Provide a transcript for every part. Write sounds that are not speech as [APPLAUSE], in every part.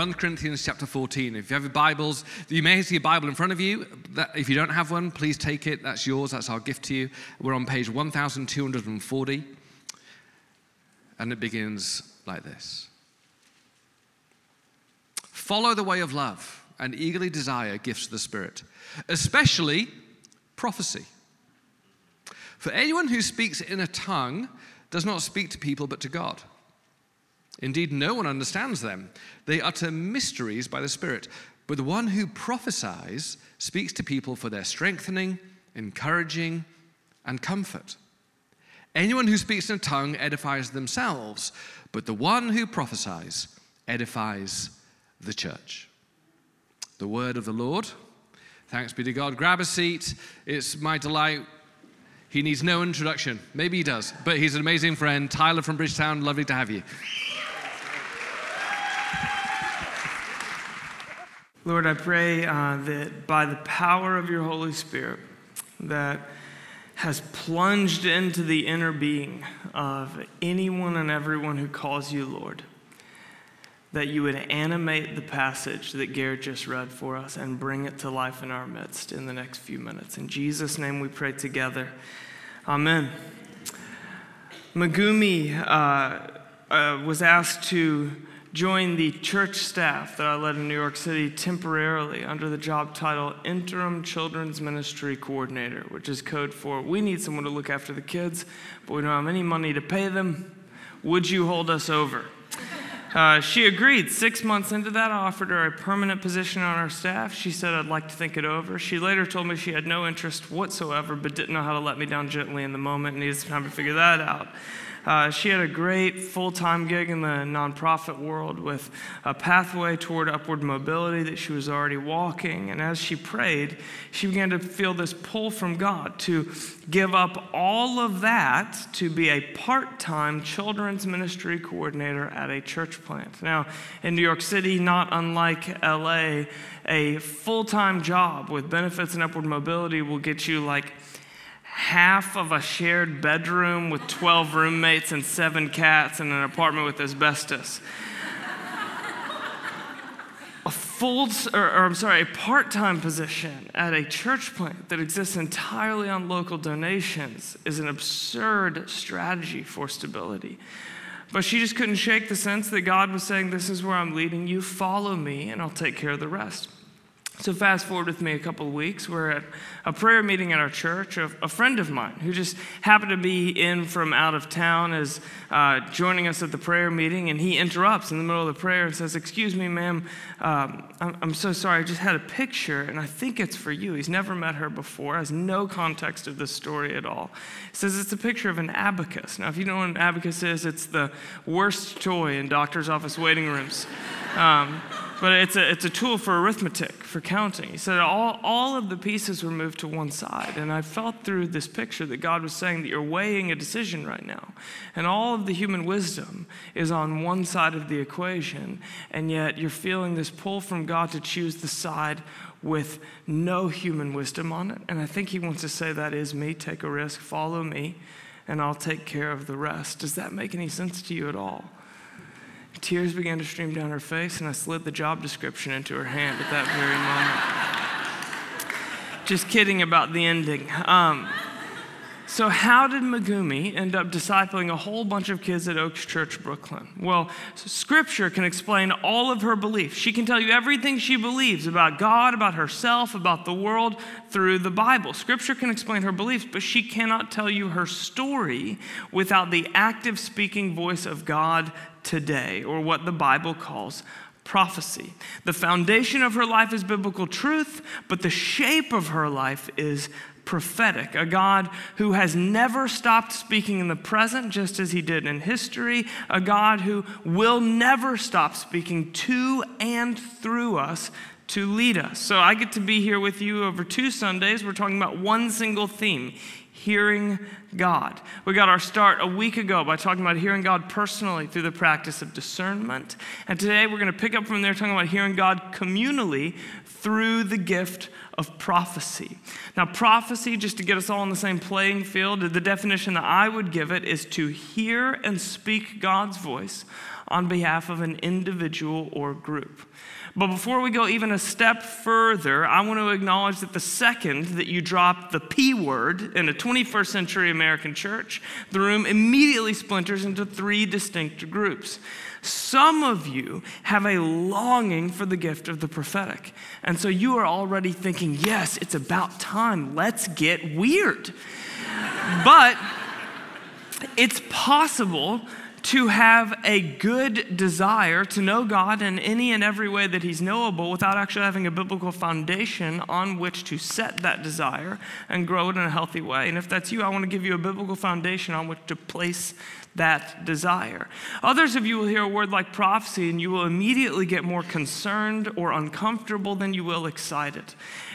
We're in 1 Corinthians chapter 14. If you have your Bibles, you may see a Bible in front of you. If you don't have one, please take it. That's yours. That's our gift to you. We're on page 1240. And it begins like this Follow the way of love and eagerly desire gifts of the Spirit, especially prophecy. For anyone who speaks in a tongue does not speak to people but to God. Indeed, no one understands them. They utter mysteries by the Spirit. But the one who prophesies speaks to people for their strengthening, encouraging, and comfort. Anyone who speaks in a tongue edifies themselves, but the one who prophesies edifies the church. The word of the Lord. Thanks be to God. Grab a seat. It's my delight. He needs no introduction. Maybe he does, but he's an amazing friend. Tyler from Bridgetown, lovely to have you. Lord, I pray uh, that by the power of your Holy Spirit that has plunged into the inner being of anyone and everyone who calls you Lord, that you would animate the passage that Garrett just read for us and bring it to life in our midst in the next few minutes. In Jesus' name we pray together. Amen. Megumi uh, uh, was asked to joined the church staff that I led in New York City temporarily under the job title Interim Children's Ministry Coordinator, which is code for we need someone to look after the kids, but we don't have any money to pay them. Would you hold us over? [LAUGHS] Uh, she agreed. Six months into that, I offered her a permanent position on our staff. She said, I'd like to think it over. She later told me she had no interest whatsoever, but didn't know how to let me down gently in the moment and needed some time to figure that out. Uh, she had a great full time gig in the nonprofit world with a pathway toward upward mobility that she was already walking. And as she prayed, she began to feel this pull from God to give up all of that to be a part time children's ministry coordinator at a church plant. Now, in New York City, not unlike LA, a full time job with benefits and upward mobility will get you like half of a shared bedroom with 12 roommates and seven cats in an apartment with asbestos. a full, or, or, I'm sorry, a part time position at a church plant that exists entirely on local donations is an absurd strategy for stability. But she just couldn't shake the sense that God was saying, This is where I'm leading you, follow me, and I'll take care of the rest. So, fast forward with me a couple of weeks. We're at a prayer meeting at our church. A, a friend of mine who just happened to be in from out of town is uh, joining us at the prayer meeting, and he interrupts in the middle of the prayer and says, Excuse me, ma'am, um, I'm, I'm, so sorry. I just had a picture, and I think it's for you. He's never met her before, has no context of this story at all. He says it's a picture of an abacus. Now, if you know what an abacus is, it's the worst toy in doctor's office waiting rooms. Um, but it's a, it's a tool for arithmetic, for counting. He said all, all of the pieces were moved to one side. And I felt through this picture that God was saying that you're weighing a decision right now. And all of the human wisdom is on one side of the equation. And yet you're feeling this pull from God to choose the side with no human wisdom on it. And I think He wants to say, That is me. Take a risk, follow me, and I'll take care of the rest. Does that make any sense to you at all? Tears began to stream down her face, and I slid the job description into her hand at that very moment. Just kidding about the ending. Um, so, how did Megumi end up discipling a whole bunch of kids at Oaks Church, Brooklyn? Well, scripture can explain all of her beliefs. She can tell you everything she believes about God, about herself, about the world through the Bible. Scripture can explain her beliefs, but she cannot tell you her story without the active speaking voice of God today, or what the Bible calls prophecy. The foundation of her life is biblical truth, but the shape of her life is prophetic, a God who has never stopped speaking in the present, just as he did in history, a God who will never stop speaking to and through us to lead us. So I get to be here with you over two Sundays. We're talking about one single theme hearing God. We got our start a week ago by talking about hearing God personally through the practice of discernment. And today we're going to pick up from there talking about hearing God communally through the gift of prophecy. Now, prophecy, just to get us all on the same playing field, the definition that I would give it is to hear and speak God's voice on behalf of an individual or group. But before we go even a step further, I want to acknowledge that the second that you drop the P word in a 21st century American church, the room immediately splinters into three distinct groups. Some of you have a longing for the gift of the prophetic. And so you are already thinking, yes, it's about time. Let's get weird. but it's possible to have a good desire to know God in any and every way that He's knowable without actually having a biblical foundation on which to set that desire and grow it in a healthy way. And if that's you, I want to give you a biblical foundation on which to place that desire. Others of you will hear a word like prophecy and you will immediately get more concerned or uncomfortable than you will excited.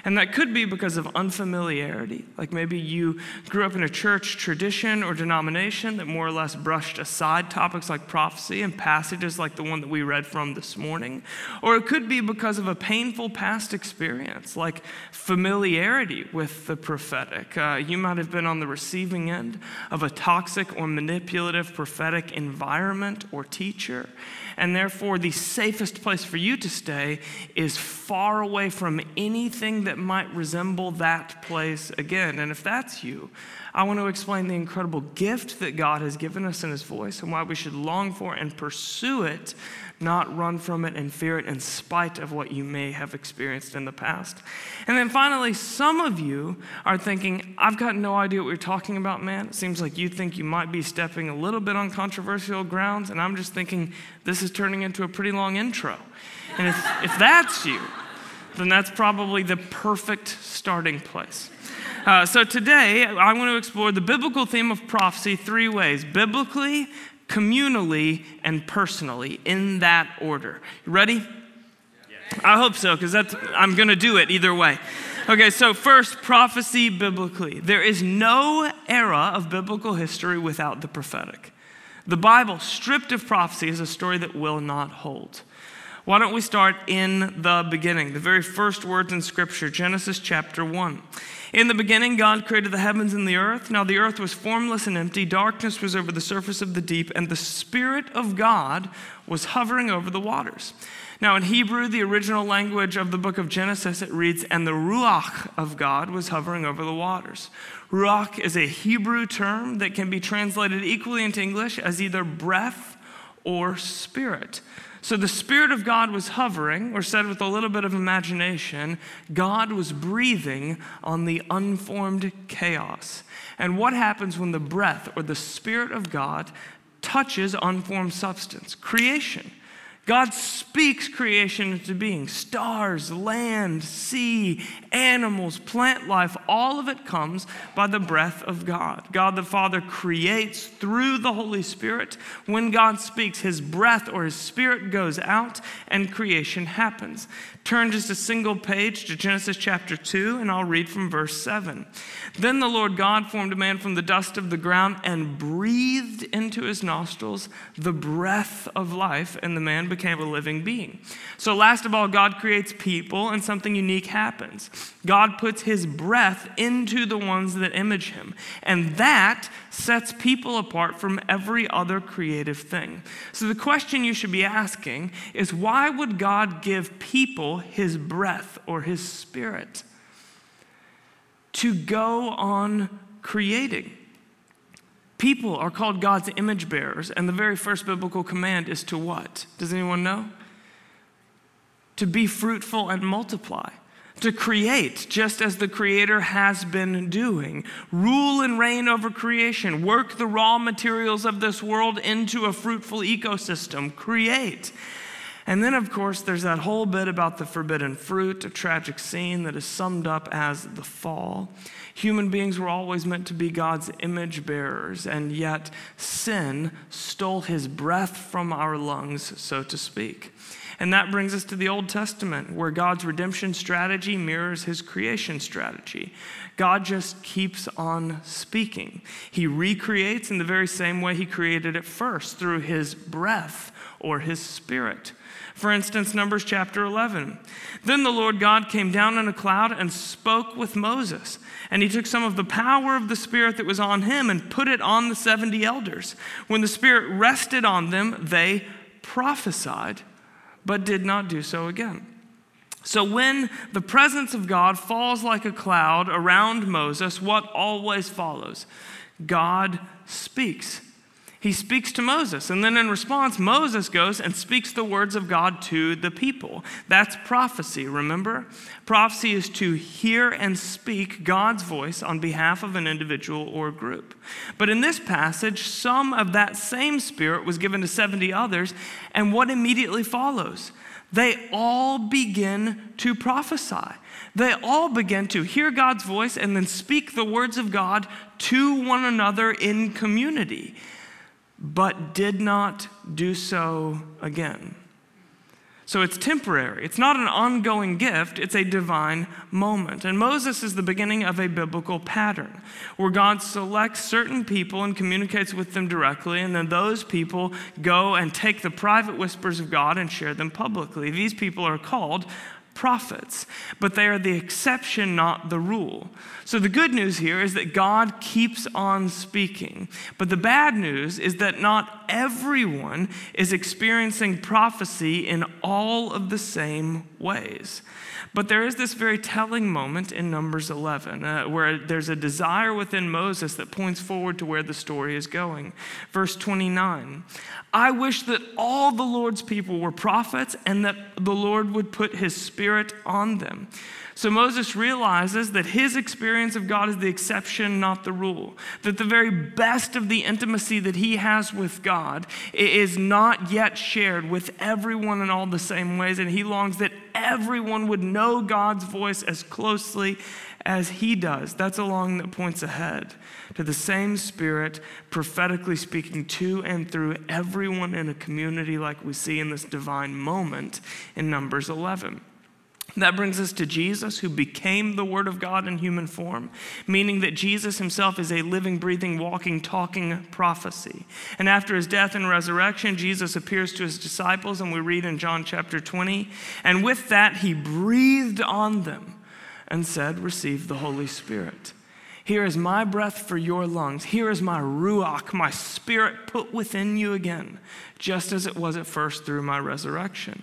And that could be because of unfamiliarity. Like maybe you grew up in a church tradition or denomination that more or less brushed aside topics like prophecy and passages like the one that we read from this morning. Or it could be because of a painful past experience, like familiarity with the prophetic. Uh, you might have been on the receiving end of a toxic or manipulative prophetic environment or teacher and therefore the safest place for you to stay is far away from anything that might resemble that place again. And if that's you, I want to explain the incredible gift that God has given us in His voice and why we should long for and pursue it not run from it and fear it in spite of what you may have experienced in the past. And then finally, some of you are thinking, I've got no idea what you're talking about, man. It seems like you think you might be stepping a little bit on controversial grounds, and I'm just thinking this is turning into a pretty long intro. And if, if that's you, then that's probably the perfect starting place. Uh, so today, I want to explore the biblical theme of prophecy three ways biblically, communally, and personally in that order. You ready? I hope so, because I'm gonna do it either way. Okay, so first, prophecy biblically. There is no era of biblical history without the prophetic. The Bible, stripped of prophecy, is a story that will not hold. Why don't we start in the beginning? The very first words in Scripture, Genesis chapter 1. In the beginning, God created the heavens and the earth. Now the earth was formless and empty, darkness was over the surface of the deep, and the Spirit of God was hovering over the waters. Now, in Hebrew, the original language of the book of Genesis, it reads, And the Ruach of God was hovering over the waters. Ruach is a Hebrew term that can be translated equally into English as either breath or spirit. So the Spirit of God was hovering, or said with a little bit of imagination, God was breathing on the unformed chaos. And what happens when the breath or the Spirit of God touches unformed substance? Creation. God speaks creation into being stars, land, sea, animals, plant life. All of it comes by the breath of God. God the Father creates through the Holy Spirit. When God speaks, his breath or his spirit goes out and creation happens. Turn just a single page to Genesis chapter 2, and I'll read from verse 7. Then the Lord God formed a man from the dust of the ground and breathed into his nostrils the breath of life, and the man became a living being. So, last of all, God creates people, and something unique happens. God puts his breath into the ones that image him, and that sets people apart from every other creative thing. So, the question you should be asking is why would God give people his breath or his spirit? to go on creating. People are called God's image bearers, and the very first biblical command is to what? Does anyone know? To be fruitful and multiply, to create, just as the Creator has been doing. Rule and reign over creation, work the raw materials of this world into a fruitful ecosystem, create. And then, of course, there's that whole bit about the forbidden fruit, a tragic scene that is summed up as the fall. Human beings were always meant to be God's image bearers, and yet sin stole his breath from our lungs, so to speak. And that brings us to the Old Testament, where God's redemption strategy mirrors his creation strategy. God just keeps on speaking. He recreates in the very same way he created it first, through his breath or his spirit. For instance, Numbers chapter 11. Then the Lord God came down in a cloud and spoke with Moses. And he took some of the power of the Spirit that was on him and put it on the 70 elders. When the Spirit rested on them, they prophesied, but did not do so again. So, when the presence of God falls like a cloud around Moses, what always follows? God speaks. He speaks to Moses, and then in response, Moses goes and speaks the words of God to the people. That's prophecy, remember? Prophecy is to hear and speak God's voice on behalf of an individual or group. But in this passage, some of that same spirit was given to 70 others, and what immediately follows? they all begin to prophesy. They all begin to hear God's voice and then speak the words of God to one another in community, but did not do so again. So it's temporary. It's not an ongoing gift, it's a divine moment. And Moses is the beginning of a biblical pattern where God selects certain people and communicates with them directly, and then those people go and take the private whispers of God and share them publicly. These people are called prophets, but they are the exception, not the rule. So the good news here is that God keeps on speaking. But the bad news is that not everyone is experiencing prophecy in all of the same ways. But there is this very telling moment in Numbers 11 uh, where there's a desire within Moses that points forward to where the story is going. Verse 29 I wish that all the Lord's people were prophets and that the Lord would put his spirit on them. So Moses realizes that his experience of God is the exception, not the rule. That the very best of the intimacy that he has with God is not yet shared with everyone in all the same ways. And he longs that everyone would know God's voice as closely as he does. That's a long that points ahead to the same Spirit prophetically speaking to and through everyone in a community, like we see in this divine moment in Numbers 11. That brings us to Jesus, who became the Word of God in human form, meaning that Jesus himself is a living, breathing, walking, talking prophecy. And after his death and resurrection, Jesus appears to his disciples, and we read in John chapter 20, and with that, he breathed on them and said, Receive the Holy Spirit. Here is my breath for your lungs. Here is my ruach, my spirit put within you again, just as it was at first through my resurrection.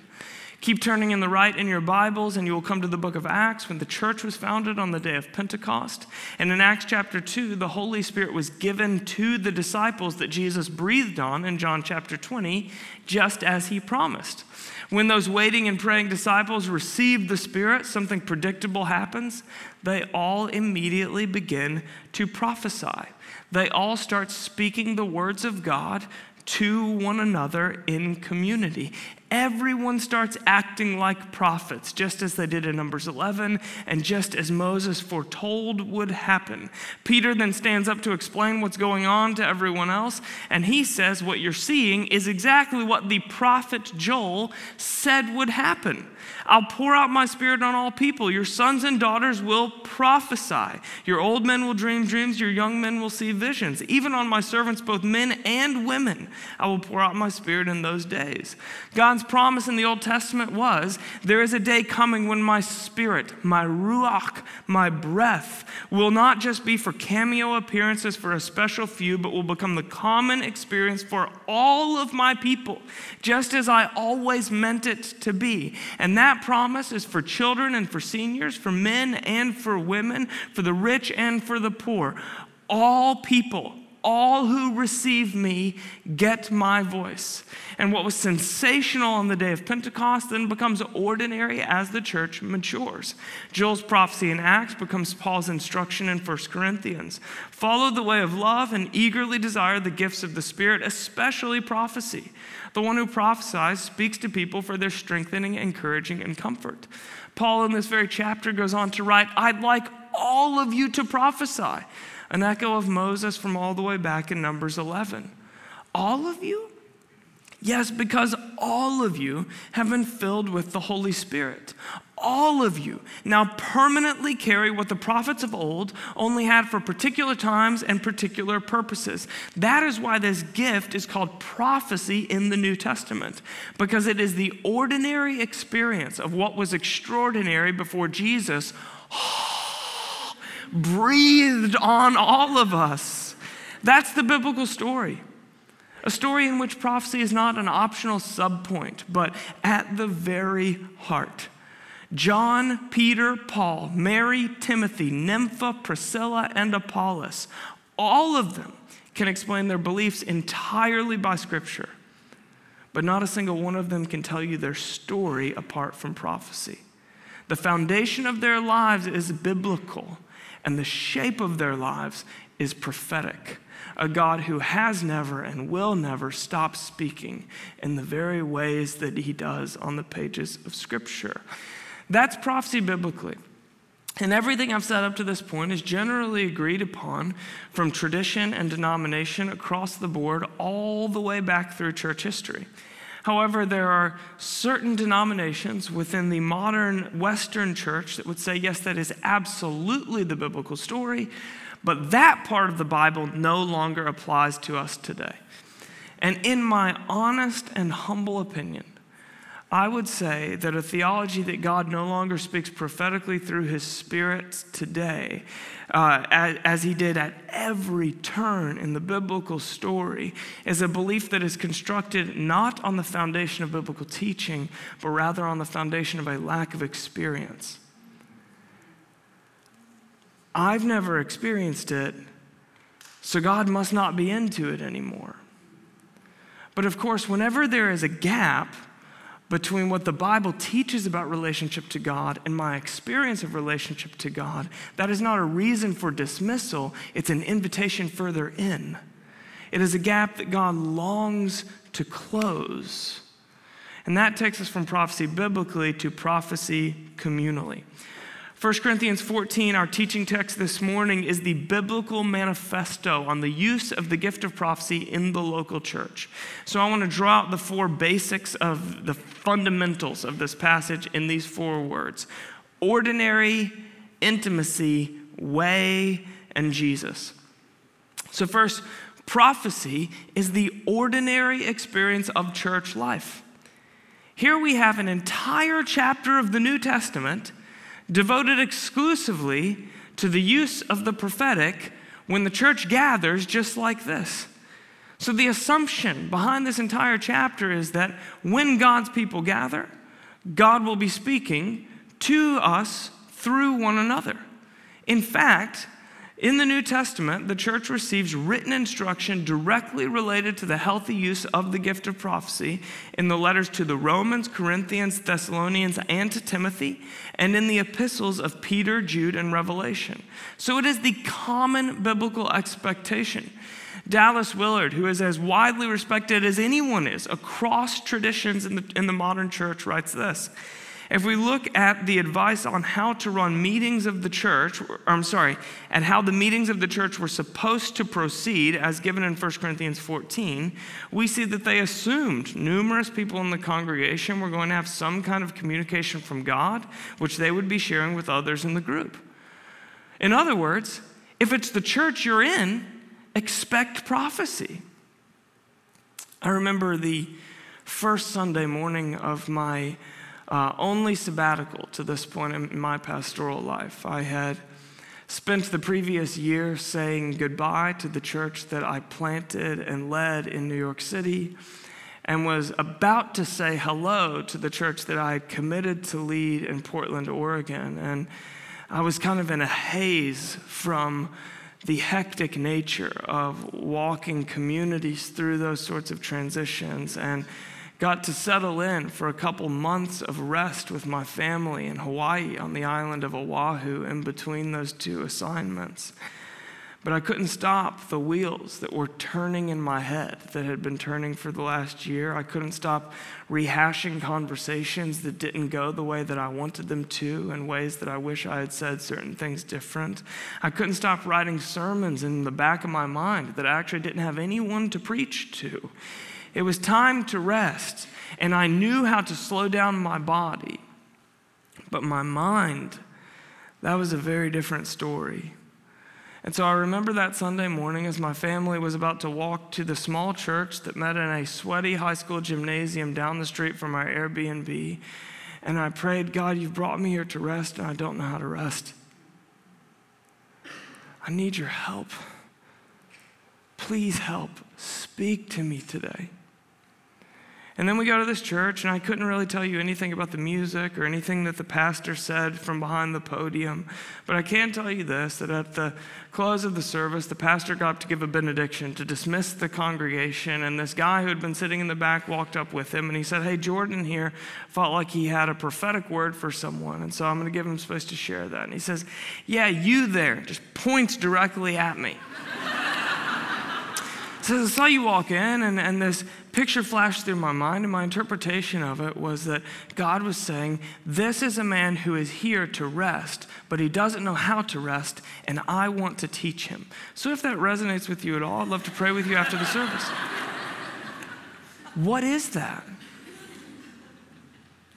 Keep turning in the right in your Bibles, and you will come to the book of Acts when the church was founded on the day of Pentecost. And in Acts chapter 2, the Holy Spirit was given to the disciples that Jesus breathed on in John chapter 20, just as he promised. When those waiting and praying disciples received the Spirit, something predictable happens. They all immediately begin to prophesy. They all start speaking the words of God to one another in community everyone starts acting like prophets, just as they did in Numbers 11, and just as Moses foretold would happen. Peter then stands up to explain what's going on to everyone else, and he says, What you're seeing is exactly what the prophet Joel said would happen. I'll pour out my spirit on all people. Your sons and daughters will prophesy. Your old men will dream dreams. Your young men will see visions. Even on my servants, both men and women, I will pour out my spirit in those days. God's promise in the Old Testament was there is a day coming when my spirit, my ruach, my breath, will not just be for cameo appearances for a special few, but will become the common experience for all of my people, just as I always meant it to be. And that promise is for children and for seniors, for men and for women, for the rich and for the poor. All people, all who receive me get my voice. And what was sensational on the day of Pentecost then becomes ordinary as the church matures. Joel's prophecy in Acts becomes Paul's instruction in 1 Corinthians. Follow the way of love and eagerly desire the gifts of the Spirit, especially prophecy. The one who prophesies speaks to people for their strengthening, encouraging, and comfort. Paul, in this very chapter, goes on to write, I'd like all of you to prophesy. An echo of Moses from all the way back in Numbers 11. All of you? Yes, because all of you have been filled with the Holy Spirit all of you now permanently carry what the prophets of old only had for particular times and particular purposes. That is why this gift is called prophecy in the New Testament, because it is the ordinary experience of what was extraordinary before Jesus breathed on all of us. That's the biblical story. A story in which prophecy is not an optional subpoint, but at the very heart. John, Peter, Paul, Mary, Timothy, Nympha, Priscilla, and Apollos, all of them can explain their beliefs entirely by Scripture, but not a single one of them can tell you their story apart from prophecy. The foundation of their lives is biblical, and the shape of their lives is prophetic. A God who has never and will never stop speaking in the very ways that he does on the pages of Scripture. That's prophecy biblically. And everything I've said up to this point is generally agreed upon from tradition and denomination across the board, all the way back through church history. However, there are certain denominations within the modern Western church that would say, yes, that is absolutely the biblical story, but that part of the Bible no longer applies to us today. And in my honest and humble opinion, I would say that a theology that God no longer speaks prophetically through his spirit today, uh, as, as, he did at every turn in the biblical story, is a belief that is constructed not on the foundation of biblical teaching, but rather on the foundation of a lack of experience. I've never experienced it, so God must not be into it anymore. But of course, whenever there is a gap, between what the Bible teaches about relationship to God and my experience of relationship to God, that is not a reason for dismissal, it's an invitation further in. It is a gap that God longs to close. And that takes us from prophecy biblically to prophecy communally. 1 Corinthians 14, our teaching text this morning, is the biblical manifesto on the use of the gift of prophecy in the local church. So I want to draw out the four basics of the fundamentals of this passage in these four words ordinary, intimacy, way, and Jesus. So, first, prophecy is the ordinary experience of church life. Here we have an entire chapter of the New Testament devoted exclusively to the use of the prophetic when the church gathers just like this. So, the assumption behind this entire chapter is that when God's people gather, God will be speaking to us through one another. In fact, in the New Testament, the church receives written instruction directly related to the healthy use of the gift of prophecy in the letters to the Romans, Corinthians, Thessalonians, and to Timothy, and in the epistles of Peter, Jude, and Revelation. So it is the common biblical expectation. Dallas Willard, who is as widely respected as anyone is across traditions in the, in the modern church, writes this. If we look at the advice on how to run meetings of the church, or, I'm sorry, at how the meetings of the church were supposed to proceed, as given in 1 Corinthians 14, we see that they assumed numerous people in the congregation were going to have some kind of communication from God, which they would be sharing with others in the group. In other words, if it's the church you're in, expect prophecy. I remember the first Sunday morning of my uh, only sabbatical to this point in my pastoral life. I had spent the previous year saying goodbye to the church that I planted and led in New York City and was about to say hello to the church that I had committed to lead in Portland, Oregon. And I was kind of in a haze from the hectic nature of walking communities through those sorts of transitions and got to settle in for a couple months of rest with my family in Hawaii on the island of Oahu in between those two assignments. But I couldn't stop the wheels that were turning in my head that had been turning for the last year. I couldn't stop rehashing conversations that didn't go the way that I wanted them to, in ways that I wish I had said certain things different. I couldn't stop writing sermons in the back of my mind that I actually didn't have anyone to preach to. It was time to rest, and I knew how to slow down my body But my mind, that was a very different story. And so I remember that Sunday morning as my family was about to walk to the small church that met in a sweaty high school gymnasium down the street from our Airbnb. And I prayed, God, you've brought me here to rest, and I don't know how to rest. I need your help. Please help. Speak to me today. And then we go to this church, and I couldn't really tell you anything about the music or anything that the pastor said from behind the podium. But I can tell you this that at the close of the service, the pastor got up to give a benediction to dismiss the congregation. And this guy who had been sitting in the back walked up with him, and he said, Hey, Jordan here felt like he had a prophetic word for someone. And so I'm going to give him space to share that. And he says, Yeah, you there, just points directly at me. So I saw you walk in, and, and this picture flashed through my mind, and my interpretation of it was that God was saying, This is a man who is here to rest, but he doesn't know how to rest, and I want to teach him. So if that resonates with you at all, I'd love to pray with you after the service. what is that?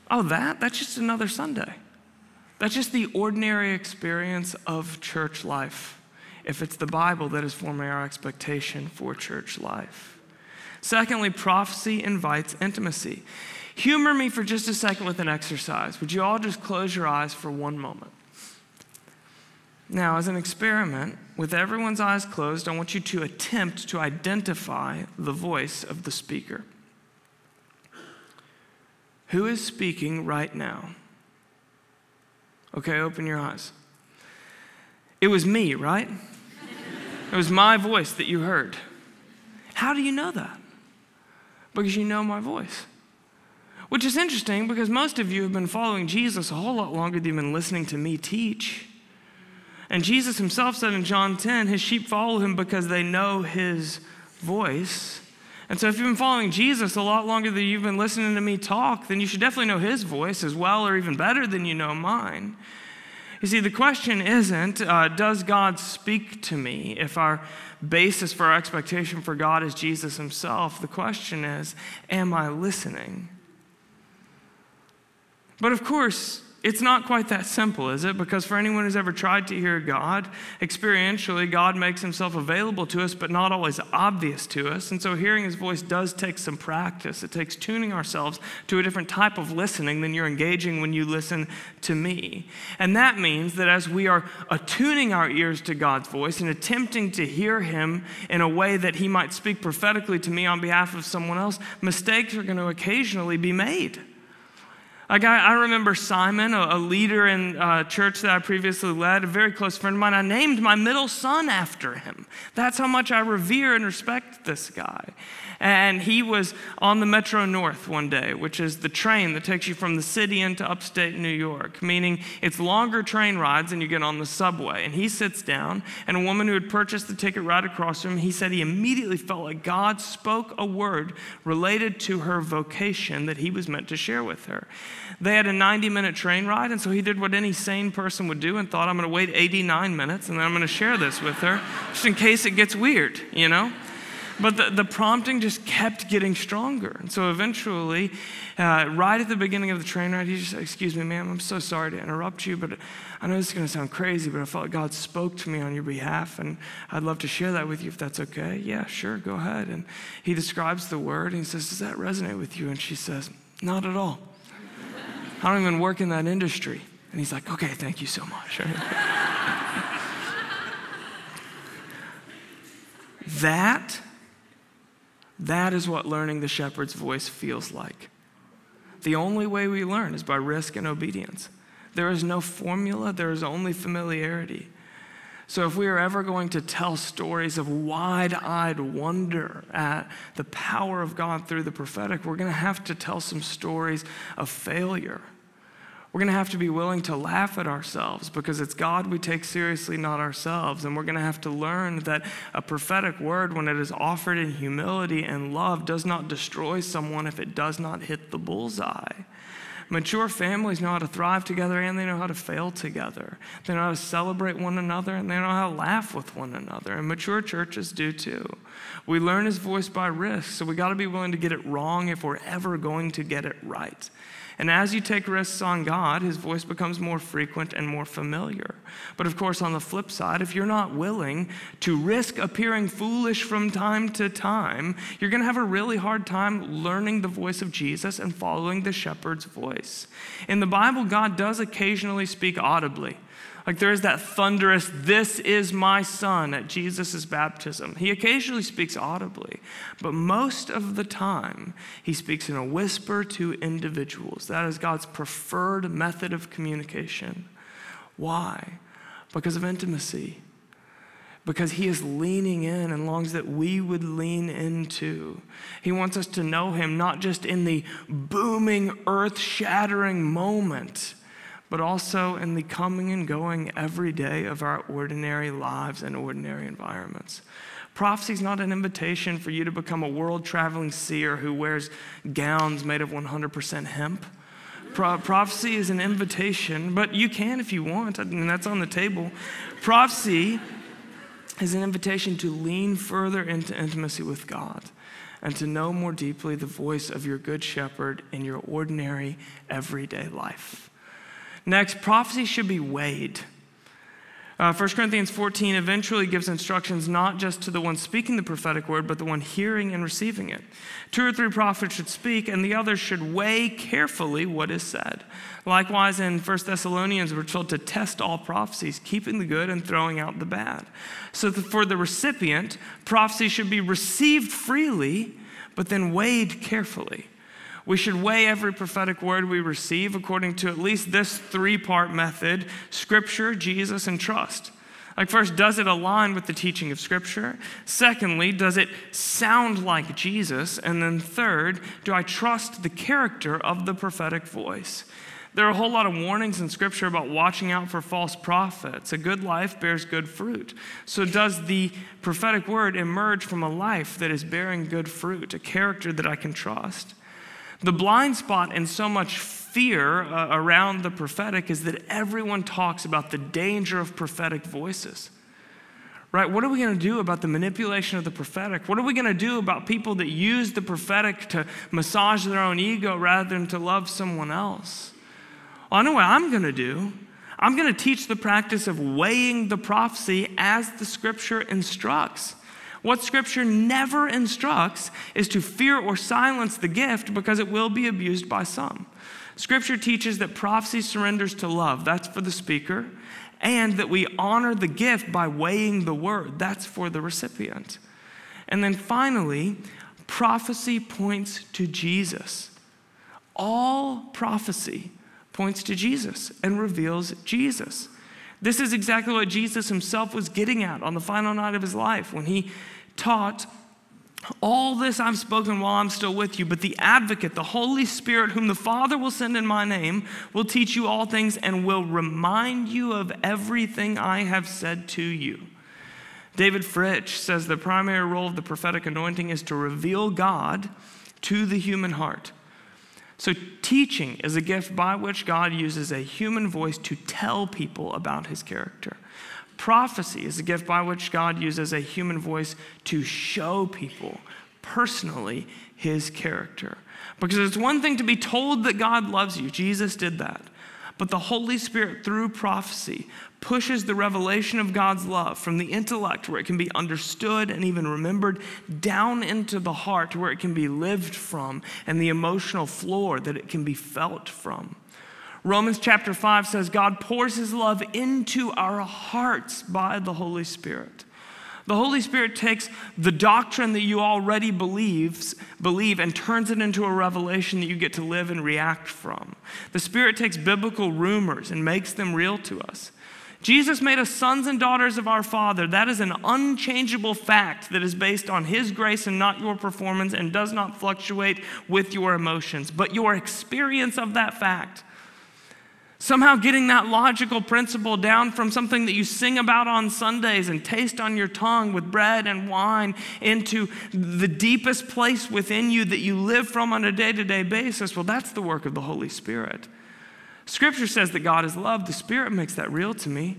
Oh, that? That's just another Sunday. That's just the ordinary experience of church life if it's the Bible that is forming our expectation for church life. Secondly, prophecy invites intimacy. Humor me for just a second with an exercise. Would you all just close your eyes for one moment? Now, as an experiment, with everyone's eyes closed, I want you to attempt to identify the voice of the speaker. Who is speaking right now? Okay, open your eyes. It was me, right? It was my voice that you heard. How do you know that? Because you know my voice. Which is interesting because most of you have been following Jesus a whole lot longer than you've been listening to me teach. And Jesus himself said in John 10, his sheep follow him because they know his voice. And so if you've been following Jesus a lot longer than you've been listening to me talk, then you should definitely know his voice as well or even better than you know mine. You see, the question isn't, uh, does God speak to me? If our basis for our expectation for God is Jesus himself, the question is, am I listening? But of course, it's not quite that simple, is it? Because for anyone who's ever tried to hear God, experientially, God makes himself available to us, but not always obvious to us. And so hearing his voice does take some practice. It takes tuning ourselves to a different type of listening than you're engaging when you listen to me. And that means that as we are attuning our ears to God's voice and attempting to hear him in a way that he might speak prophetically to me on behalf of someone else, mistakes are going to occasionally be made. Like I, I remember Simon, a, a leader in a uh, church that I previously led, a very close friend of mine. I named my middle son after him. That's how much I revere and respect this guy. And he was on the Metro North one day, which is the train that takes you from the city into upstate New York, meaning it's longer train rides than you get on the subway. And he sits down, and a woman who had purchased the ticket right across from him, he said he immediately felt like God spoke a word related to her vocation that he was meant to share with her. They had a 90 minute train ride, and so he did what any sane person would do and thought, I'm going to wait 89 minutes and then I'm going to share this with her, just in case it gets weird, you know? But the, the prompting just kept getting stronger. And so eventually, uh, right at the beginning of the train ride, he just said, Excuse me, ma'am, I'm so sorry to interrupt you, but I know this is going to sound crazy, but I felt like God spoke to me on your behalf, and I'd love to share that with you if that's okay. Yeah, sure, go ahead. And he describes the word, and he says, Does that resonate with you? And she says, Not at all. I don't even work in that industry. And he's like, Okay, thank you so much. [LAUGHS] that that is what learning the shepherd's voice feels like. The only way we learn is by risk and obedience. There is no formula, there is only familiarity. So, if we are ever going to tell stories of wide eyed wonder at the power of God through the prophetic, we're going to have to tell some stories of failure we're going to have to be willing to laugh at ourselves because it's God we take seriously, not ourselves. And we're going to have to learn that a prophetic word, when it is offered in humility and love, does not destroy someone if it does not hit the bullseye. Mature families know how to thrive together and they know how to fail together. They know how to celebrate one another and they know how to laugh with one another. And mature churches do too. We learn his voice by risk, so we got to be willing to get it wrong if we're ever going to get it right. And as you take risks on God, his voice becomes more frequent and more familiar. But of course, on the flip side, if you're not willing to risk appearing foolish from time to time, you're going to have a really hard time learning the voice of Jesus and following the shepherd's voice. In the Bible, God does occasionally speak audibly. Like there is that thunderous, this is my son at Jesus' baptism. He occasionally speaks audibly, but most of the time, he speaks in a whisper to individuals. That is God's preferred method of communication. Why? Because of intimacy. Because he is leaning in and longs that we would lean into. He wants us to know him not just in the booming, earth shattering moment but also in the coming and going every day of our ordinary lives and ordinary environments. Prophecy is not an invitation for you to become a world traveling seer who wears gowns made of 100% hemp. Pro- prophecy is an invitation, but you can if you want, I mean, that's on the table. Prophecy is an invitation to lean further into intimacy with God and to know more deeply the voice of your good shepherd in your ordinary, everyday life. Next, prophecy should be weighed. Uh, 1 Corinthians 14 eventually gives instructions not just to the one speaking the prophetic word, but the one hearing and receiving it. Two or three prophets should speak, and the others should weigh carefully what is said. Likewise, in 1 Thessalonians, we're told to test all prophecies, keeping the good and throwing out the bad. So, for the recipient, prophecy should be received freely, but then weighed carefully. We should weigh every prophetic word we receive according to at least this three part method Scripture, Jesus, and trust. Like, first, does it align with the teaching of Scripture? Secondly, does it sound like Jesus? And then, third, do I trust the character of the prophetic voice? There are a whole lot of warnings in Scripture about watching out for false prophets. A good life bears good fruit. So, does the prophetic word emerge from a life that is bearing good fruit, a character that I can trust? The blind spot and so much fear uh, around the prophetic is that everyone talks about the danger of prophetic voices. Right? What are we going to do about the manipulation of the prophetic? What are we going to do about people that use the prophetic to massage their own ego rather than to love someone else? Well, I know what I'm going to do. I'm going to teach the practice of weighing the prophecy as the scripture instructs. What Scripture never instructs is to fear or silence the gift because it will be abused by some. Scripture teaches that prophecy surrenders to love, that's for the speaker, and that we honor the gift by weighing the word, that's for the recipient. And then finally, prophecy points to Jesus. All prophecy points to Jesus and reveals Jesus. This is exactly what Jesus himself was getting at on the final night of his life when he taught all this I've spoken while I'm still with you, but the advocate, the Holy Spirit, whom the Father will send in my name, will teach you all things and will remind you of everything I have said to you. David Fritsch says the primary role of the prophetic anointing is to reveal God to the human heart. So, teaching is a gift by which God uses a human voice to tell people about his character. Prophecy is a gift by which God uses a human voice to show people personally his character. Because it's one thing to be told that God loves you, Jesus did that. But the Holy Spirit, through prophecy, pushes the revelation of God's love from the intellect, where it can be understood and even remembered, down into the heart, where it can be lived from, and the emotional floor that it can be felt from. Romans chapter 5 says God pours his love into our hearts by the Holy Spirit. The Holy Spirit takes the doctrine that you already believes, believe and turns it into a revelation that you get to live and react from. The Spirit takes biblical rumors and makes them real to us. Jesus made us sons and daughters of our Father. That is an unchangeable fact that is based on His grace and not your performance and does not fluctuate with your emotions. But your experience of that fact Somehow getting that logical principle down from something that you sing about on Sundays and taste on your tongue with bread and wine into the deepest place within you that you live from on a day to day basis. Well, that's the work of the Holy Spirit. Scripture says that God is love. The Spirit makes that real to me.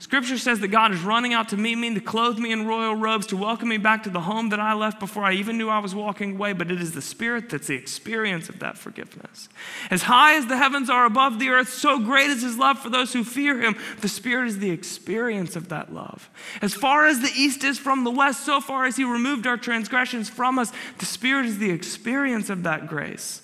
Scripture says that God is running out to meet me, to clothe me in royal robes, to welcome me back to the home that I left before I even knew I was walking away. But it is the Spirit that's the experience of that forgiveness. As high as the heavens are above the earth, so great is His love for those who fear Him. The Spirit is the experience of that love. As far as the east is from the west, so far as He removed our transgressions from us, the Spirit is the experience of that grace.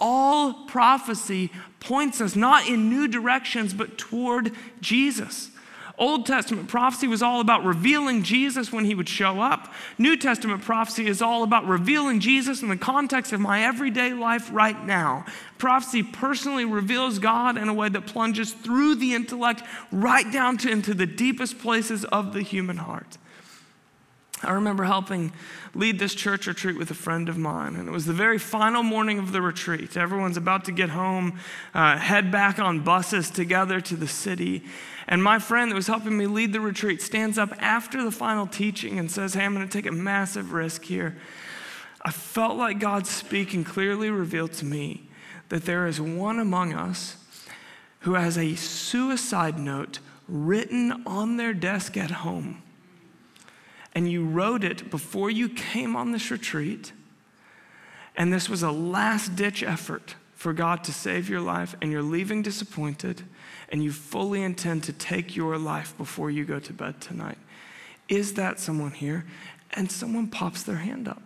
All prophecy points us not in new directions, but toward Jesus. Old Testament prophecy was all about revealing Jesus when he would show up. New Testament prophecy is all about revealing Jesus in the context of my everyday life right now. Prophecy personally reveals God in a way that plunges through the intellect right down to into the deepest places of the human heart. I remember helping lead this church retreat with a friend of mine, and it was the very final morning of the retreat. Everyone's about to get home, uh, head back on buses together to the city. And my friend that was helping me lead the retreat stands up after the final teaching and says, Hey, I'm going to take a massive risk here. I felt like God speaking clearly revealed to me that there is one among us who has a suicide note written on their desk at home. And you wrote it before you came on this retreat. And this was a last ditch effort for God to save your life, and you're leaving disappointed and you fully intend to take your life before you go to bed tonight. Is that someone here? And someone pops their hand up.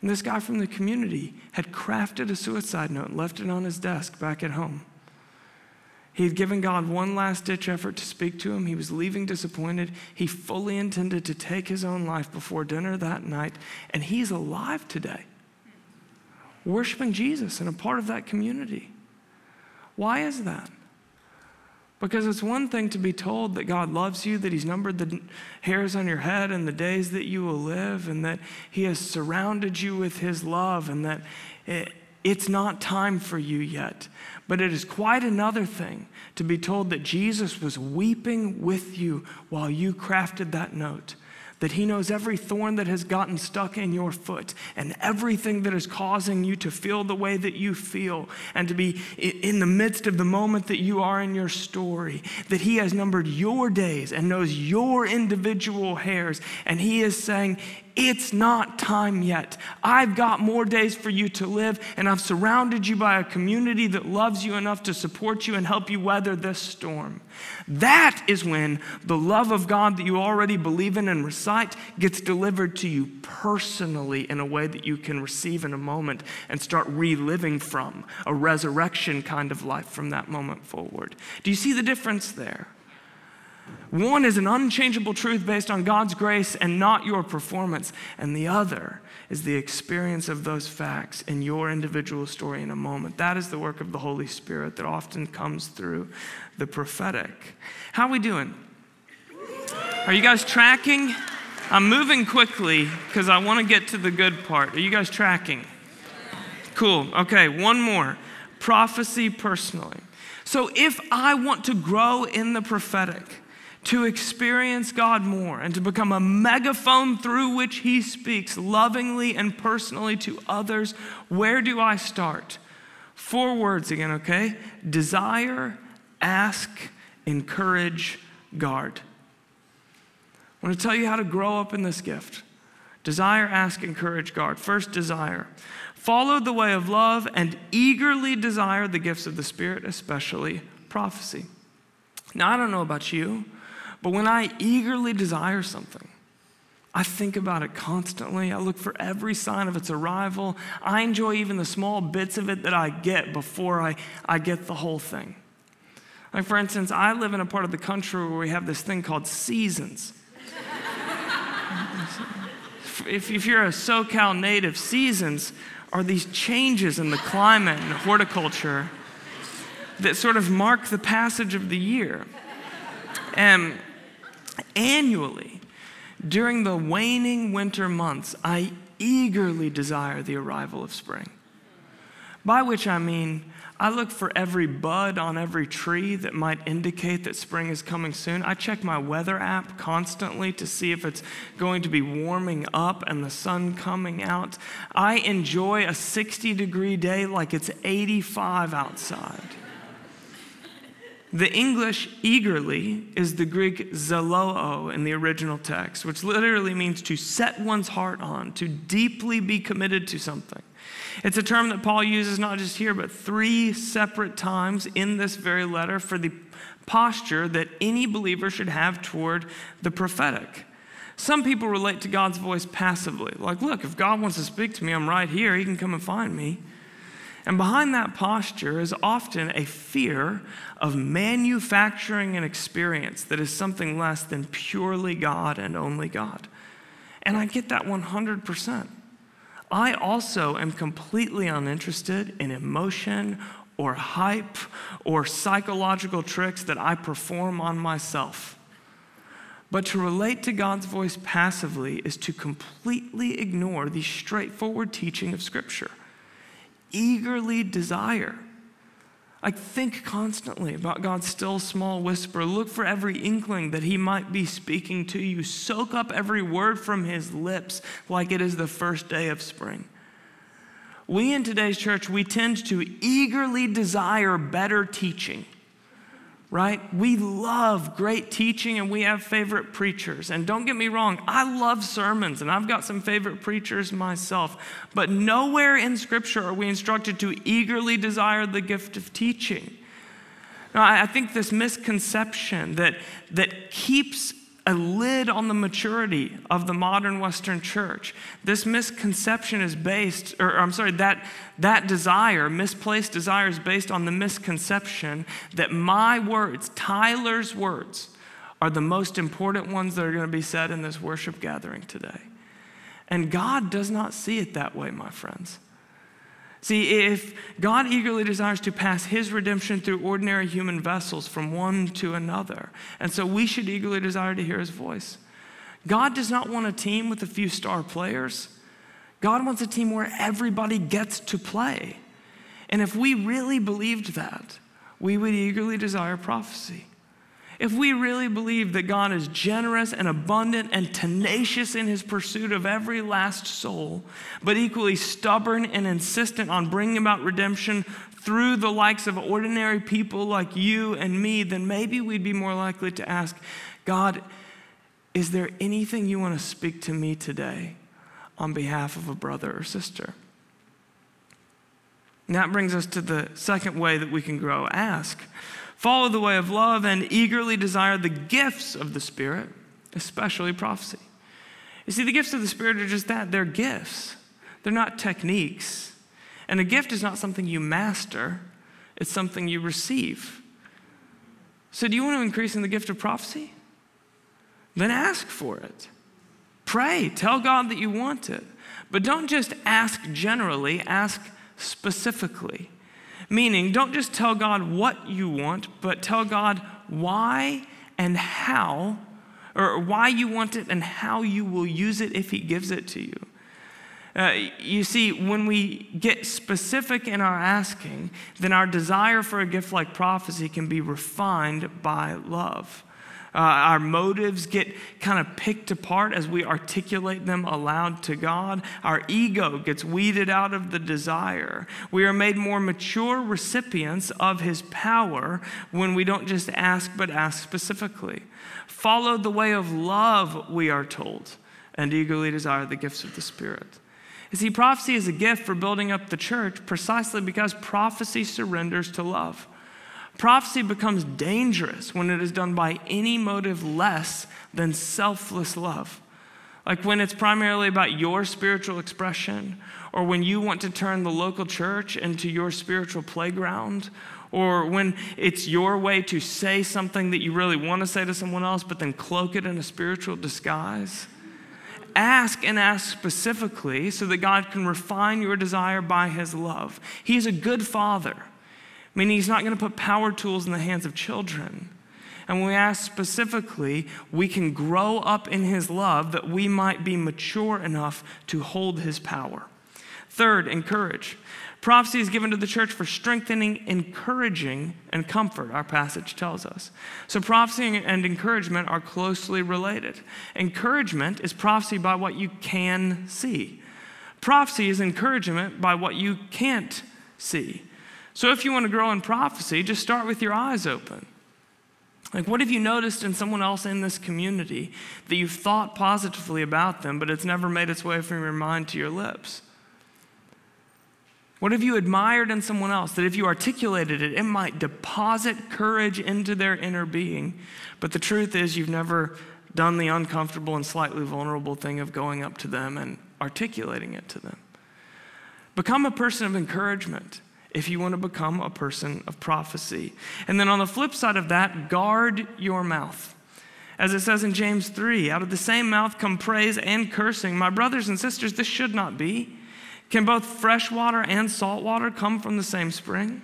And this guy from the community had crafted a suicide note and left it on his desk back at home. He had given God one last ditch effort to speak to him. He was leaving disappointed. He fully intended to take his own life before dinner that night, and he's alive today, worshiping Jesus and a part of that community. Why is that? Because it's one thing to be told that God loves you, that He's numbered the hairs on your head and the days that you will live, and that He has surrounded you with His love, and that it, it's not time for you yet. But it is quite another thing to be told that Jesus was weeping with you while you crafted that note that He knows every thorn that has gotten stuck in your foot and everything that is causing you to feel the way that you feel and to be in the midst of the moment that you are in your story. That He has numbered your days and knows your individual hairs. And He is saying, it's not time yet. I've got more days for you to live, and I've surrounded you by a community that loves you enough to support you and help you weather this storm. That is when the love of God that you already believe in and recite gets delivered to you personally in a way that you can receive in a moment and start reliving from a resurrection kind of life from that moment forward. Do you see the difference there? One is an unchangeable truth based on God's grace and not your performance, and the other is the experience of those facts in your individual story in a moment. That is the work of the Holy Spirit that often comes through the prophetic. How are we doing? Are you guys tracking? I'm moving quickly because I want to get to the good part. Are you guys tracking? Cool. Okay, one more. Prophecy personally. So if I want to grow in the prophetic, to experience God more and to become a megaphone through which He speaks lovingly and personally to others, where do I start? Four words again, okay? Desire, ask, encourage, guard. I want to tell you how to grow up in this gift. Desire, ask, encourage, guard. First, desire. Follow the way of love and eagerly desire the gifts of the Spirit, especially prophecy. Now, I don't know about you, but when I eagerly desire something, I think about it constantly. I look for every sign of its arrival. I enjoy even the small bits of it that I get before I, I get the whole thing. Like, for instance, I live in a part of the country where we have this thing called seasons. if, if you're a SoCal native, seasons are these changes in the climate and horticulture that sort of mark the passage of the year. And annually, during the waning winter months, I eagerly desire the arrival of spring. By which I mean, I look for every bud on every tree that might indicate that spring is coming soon. I check my weather app constantly to see if it's going to be warming up and the sun coming out. I enjoy a 60 degree day like it's 85 outside. The English eagerly is the Greek zeloo in the original text, which literally means to set one's heart on, to deeply be committed to something. It's a term that Paul uses not just here, but three separate times in this very letter for the posture that any believer should have toward the prophetic. Some people relate to God's voice passively, like, look, if God wants to speak to me, I'm right here, He can come and find me. And behind that posture is often a fear of manufacturing an experience that is something less than purely God and only God. And I get that 100%. I also am completely uninterested in emotion or hype or psychological tricks that I perform on myself. But to relate to God's voice passively is to completely ignore the straightforward teaching of Scripture eagerly desire. Like, think constantly about God's still small whisper. Look for every inkling that He might be speaking to you. Soak up every word from His lips like it is the first day of spring. We in today's church, we tend to eagerly desire better teaching right? We love great teaching and we have favorite preachers. And don't get me wrong, I love sermons and I've got some favorite preachers myself. But nowhere in Scripture are we instructed to eagerly desire the gift of teaching. Now, I think this misconception that, that keeps a lid on the maturity of the modern Western church. This misconception is based, or, I'm sorry, that, that desire, misplaced desire, is based on the misconception that my words, Tyler's words, are the most important ones that are going to be said in this worship gathering today. And God does not see it that way, my friends. See, if God eagerly desires to pass his redemption through ordinary human vessels from one to another, and so we should eagerly desire to hear his voice. God does not want a team with a few star players. God wants a team where everybody gets to play. And if we really believed that, we would eagerly desire prophecy. If we really believe that God is generous and abundant and tenacious in his pursuit of every last soul, but equally stubborn and insistent on bringing about redemption through the likes of ordinary people like you and me, then maybe we'd be more likely to ask, God, is there anything you want to speak to me today on behalf of a brother or sister? And that brings us to the second way that we can grow. Ask follow the way of love, and eagerly desire the gifts of the Spirit, especially prophecy. You see, the gifts of the Spirit are just that they're gifts, they're not techniques. And a gift is not something you master, it's something you receive. So, do you want to increase in the gift of prophecy? Then ask for it. Pray. Tell God that you want it. But don't just ask generally, ask specifically. Meaning, don't just tell God what you want, but tell God why and how, or why you want it and how you will use it if He gives it to you. Uh, you see, when we get specific in our asking, then our desire for a gift like prophecy can be refined by love. Uh, our motives get kind of picked apart as we articulate them aloud to God. Our ego gets weeded out of the desire. We are made more mature recipients of His power when we don't just ask, but ask specifically. Follow the way of love, we are told, and eagerly desire the gifts of the Spirit. You see, prophecy is a gift for building up the church precisely because prophecy surrenders to love. Prophecy becomes dangerous when it is done by any motive less than selfless love. Like when it's primarily about your spiritual expression, or when you want to turn the local church into your spiritual playground, or when it's your way to say something that you really want to say to someone else, but then cloak it in a spiritual disguise. Ask and ask specifically so that God can refine your desire by His love. He's a good father meaning he's not going to put power tools in the hands of children. And when we ask specifically, we can grow up in his love that we might be mature enough to hold his power. Third, encourage. Prophecy is given to the church for strengthening, encouraging, and comfort, our passage tells us. So, prophecy and encouragement are closely related. Encouragement is prophecy by what you can see, prophecy is encouragement by what you can't see. So if you want to grow in prophecy, just start with your eyes open. Like, what have you noticed in someone else in this community that you've thought positively about them, but it's never made its way from your mind to your lips? What have you admired in someone else that if you articulated it, it might deposit courage into their inner being? But the truth is, you've never done the uncomfortable and slightly vulnerable thing of going up to them and articulating it to them. Become a person of encouragement if you want to become a person of prophecy. And then on the flip side of that, guard your mouth. As it says in James 3, out of the same mouth come praise and cursing. My brothers and sisters, this should not be. Can both fresh water and salt water come from the same spring?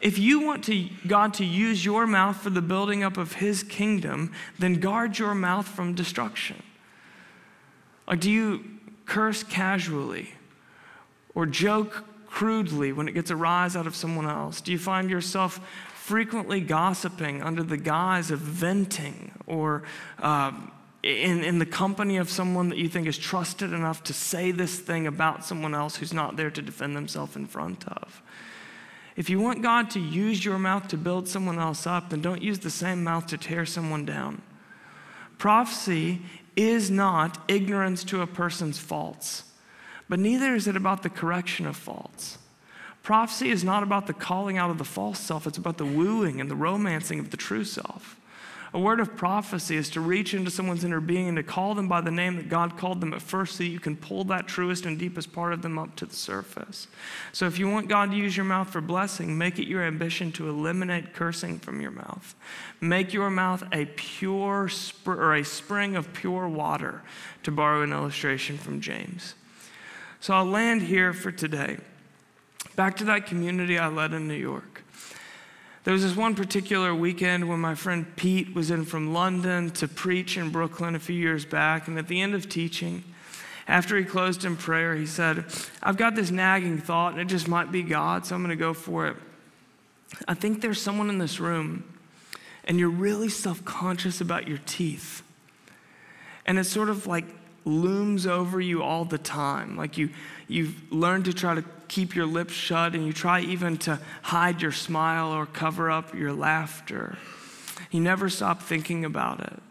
If you want to, God to use your mouth for the building up of his kingdom, then guard your mouth from destruction. Like, do you curse casually or joke crudely when it gets a rise out of someone else? Do you find yourself frequently gossiping under the guise of venting or uh, in, in the company of someone that you think is trusted enough to say this thing about someone else who's not there to defend themselves in front of? If you want God to use your mouth to build someone else up, then don't use the same mouth to tear someone down. Prophecy is not ignorance to a person's faults. But neither is it about the correction of faults. Prophecy is not about the calling out of the false self, it's about the wooing and the romancing of the true self. A word of prophecy is to reach into someone's inner being and to call them by the name that God called them at first so you can pull that truest and deepest part of them up to the surface. So if you want God to use your mouth for blessing, make it your ambition to eliminate cursing from your mouth. Make your mouth a pure sp- or a spring of pure water, to borrow an illustration from James. So I'll land here for today. Back to that community I led in New York. There was this one particular weekend when my friend Pete was in from London to preach in Brooklyn a few years back. And at the end of teaching, after he closed in prayer, he said, I've got this nagging thought, and it just might be God, so I'm going to go for it. I think there's someone in this room, and you're really self conscious about your teeth. And it's sort of like looms over you all the time. Like you, you've learned to try to keep your lips shut and you try even to hide your smile or cover up your laughter. You never stop thinking about it.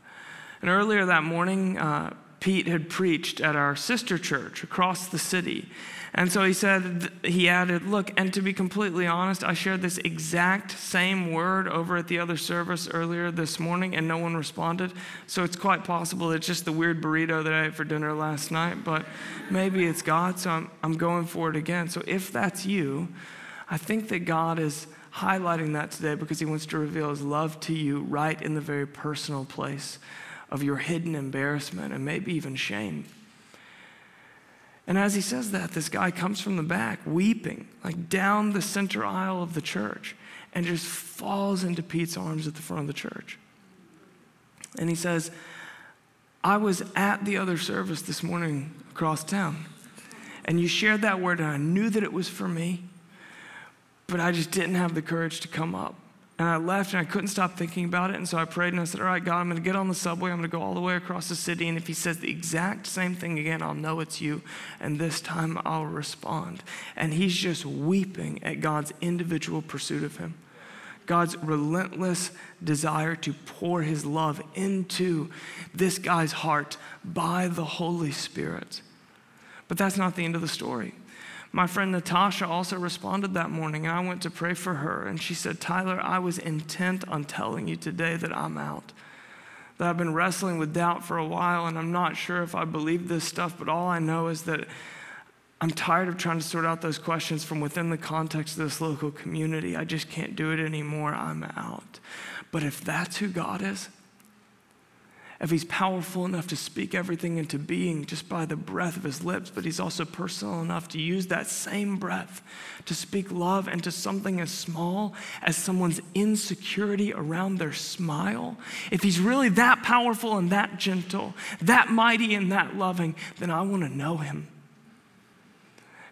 And earlier that morning, uh, Pete had preached at our sister church across the city. And so he said, he added, Look, and to be completely honest, I shared this exact same word over at the other service earlier this morning, and no one responded. So it's quite possible it's just the weird burrito that I ate for dinner last night, but maybe it's God, so I'm, I'm going for it again. So if that's you, I think that God is highlighting that today because he wants to reveal his love to you right in the very personal place of your hidden embarrassment and maybe even shame. And as he says that, this guy comes from the back, weeping, like down the center aisle of the church, and just falls into Pete's arms at the front of the church. And he says, I was at the other service this morning across town, and you shared that word, and I knew that it was for me, but I just didn't have the courage to come up. And I left and I couldn't stop thinking about it. And so I prayed and I said, All right, God, I'm going to get on the subway. I'm going to go all the way across the city. And if he says the exact same thing again, I'll know it's you. And this time I'll respond. And he's just weeping at God's individual pursuit of him. God's relentless desire to pour his love into this guy's heart by the Holy Spirit. But that's not the end of the story. My friend Natasha also responded that morning, and I went to pray for her. And she said, Tyler, I was intent on telling you today that I'm out. That I've been wrestling with doubt for a while, and I'm not sure if I believe this stuff, but all I know is that I'm tired of trying to sort out those questions from within the context of this local community. I just can't do it anymore. I'm out. But if that's who God is, if he's powerful enough to speak everything into being just by the breath of his lips, but he's also personal enough to use that same breath to speak love into something as small as someone's insecurity around their smile, if he's really that powerful and that gentle, that mighty and that loving, then I want to know him.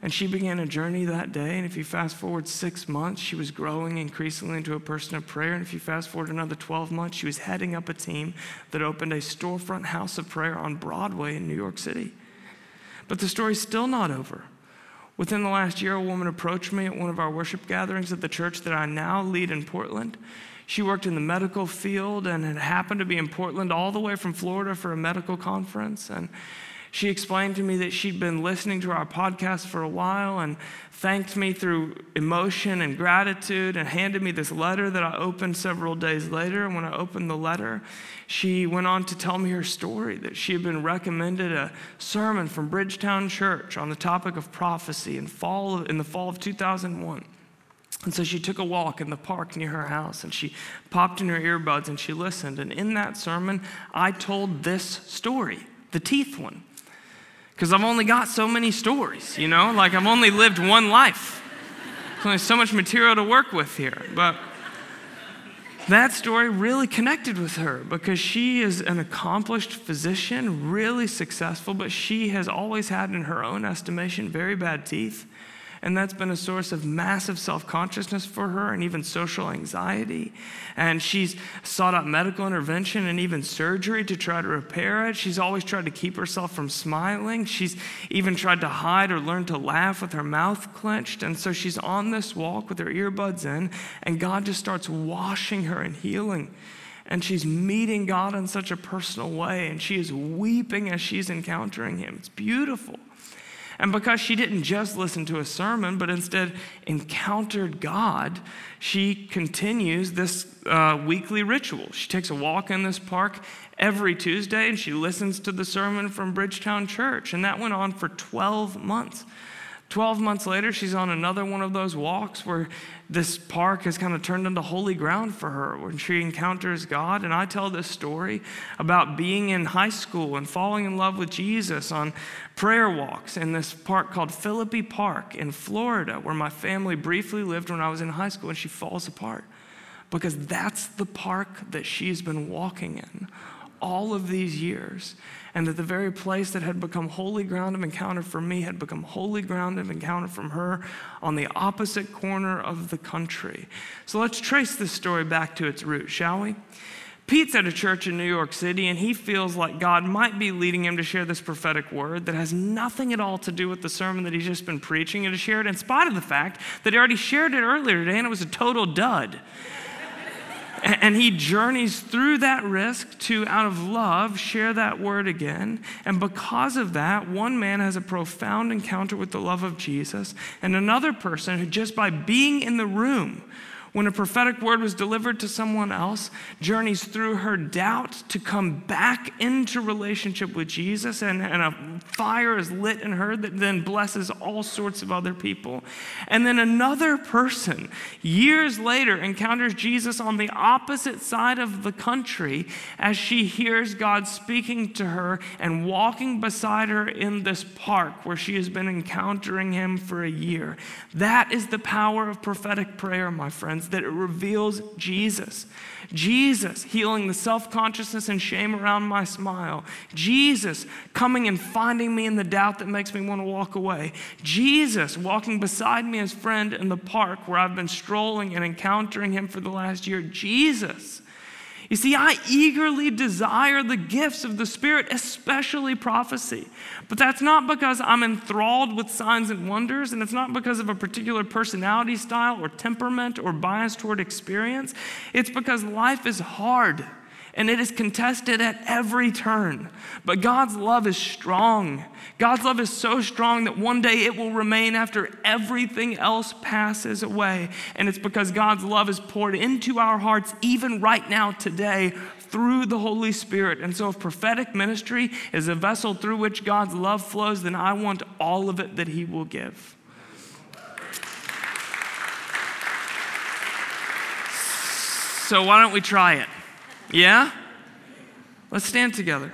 And she began a journey that day. And if you fast forward six months, she was growing increasingly into a person of prayer. And if you fast forward another 12 months, she was heading up a team that opened a storefront house of prayer on Broadway in New York City. But the story's still not over. Within the last year, a woman approached me at one of our worship gatherings at the church that I now lead in Portland. She worked in the medical field and had happened to be in Portland all the way from Florida for a medical conference. And she explained to me that she'd been listening to our podcast for a while and thanked me through emotion and gratitude and handed me this letter that I opened several days later. And when I opened the letter, she went on to tell me her story that she had been recommended a sermon from Bridgetown Church on the topic of prophecy in, fall in the fall of 2001. And so she took a walk in the park near her house and she popped in her earbuds and she listened. And in that sermon, I told this story, the teeth one because I've only got so many stories, you know? Like I've only lived one life. There's only so much material to work with here. But that story really connected with her because she is an accomplished physician, really successful, but she has always had, in her own estimation, very bad teeth. And that's been a source of massive self consciousness for her and even social anxiety. And she's sought out medical intervention and even surgery to try to repair it. She's always tried to keep herself from smiling. She's even tried to hide or learn to laugh with her mouth clenched. And so she's on this walk with her earbuds in, and God just starts washing her and healing and she's meeting God in such a personal way, and she is weeping as she's encountering Him. It's beautiful. And because she didn't just listen to a sermon, but instead encountered God, she continues this uh, weekly ritual. She takes a walk in this park every Tuesday and she listens to the sermon from Bridgetown Church. And that went on for 12 months. 12 months later, she's on another one of those walks where this park has kind of turned into holy ground for her when she encounters God. And I tell this story about being in high school and falling in love with Jesus on prayer walks in this park called Philippi Park in Florida, where my family briefly lived when I was in high school, and she falls apart because that's the park that she's been walking in all of these years and that the very place that had become holy ground of encounter for me had become holy ground of encounter from her on the opposite corner of the country. So let's trace this story back to its root, shall we? Pete's at a church in New York City, and he feels like God might be leading him to share this prophetic word that has nothing at all to do with the sermon that he's just been preaching, and to share it in spite of the fact that he already shared it earlier today and it was a total dud. And he journeys through that risk to, out of love, share that word again. And because of that, one man has a profound encounter with the love of Jesus, and another person who, just by being in the room, when a prophetic word was delivered to someone else, journeys through her doubt to come back into relationship with Jesus, and, and a fire is lit in her that then blesses all sorts of other people. And then another person, years later, encounters Jesus on the opposite side of the country as she hears God speaking to her and walking beside her in this park where she has been encountering Him for a year. That is the power of prophetic prayer, my friends friends, that it reveals Jesus. Jesus healing the self consciousness and shame around my smile. Jesus coming and finding me in the doubt that makes me want to walk away. Jesus walking beside me as friend in the park where I've been strolling and encountering him for the last year. Jesus you see, I eagerly desire the gifts of the Spirit, especially prophecy. But that's not because I'm enthralled with signs and wonders, and it's not because of a particular personality style or temperament or bias toward experience. It's because life is hard and it is contested at every turn. But God's love is strong. God's love is so strong that one day it will remain after everything else passes away. And it's because God's love is poured into our hearts, even right now, today, through the Holy Spirit. And so, if prophetic ministry is a vessel through which God's love flows, then I want all of it that He will give. So, why don't we try it? Yeah? Let's stand together.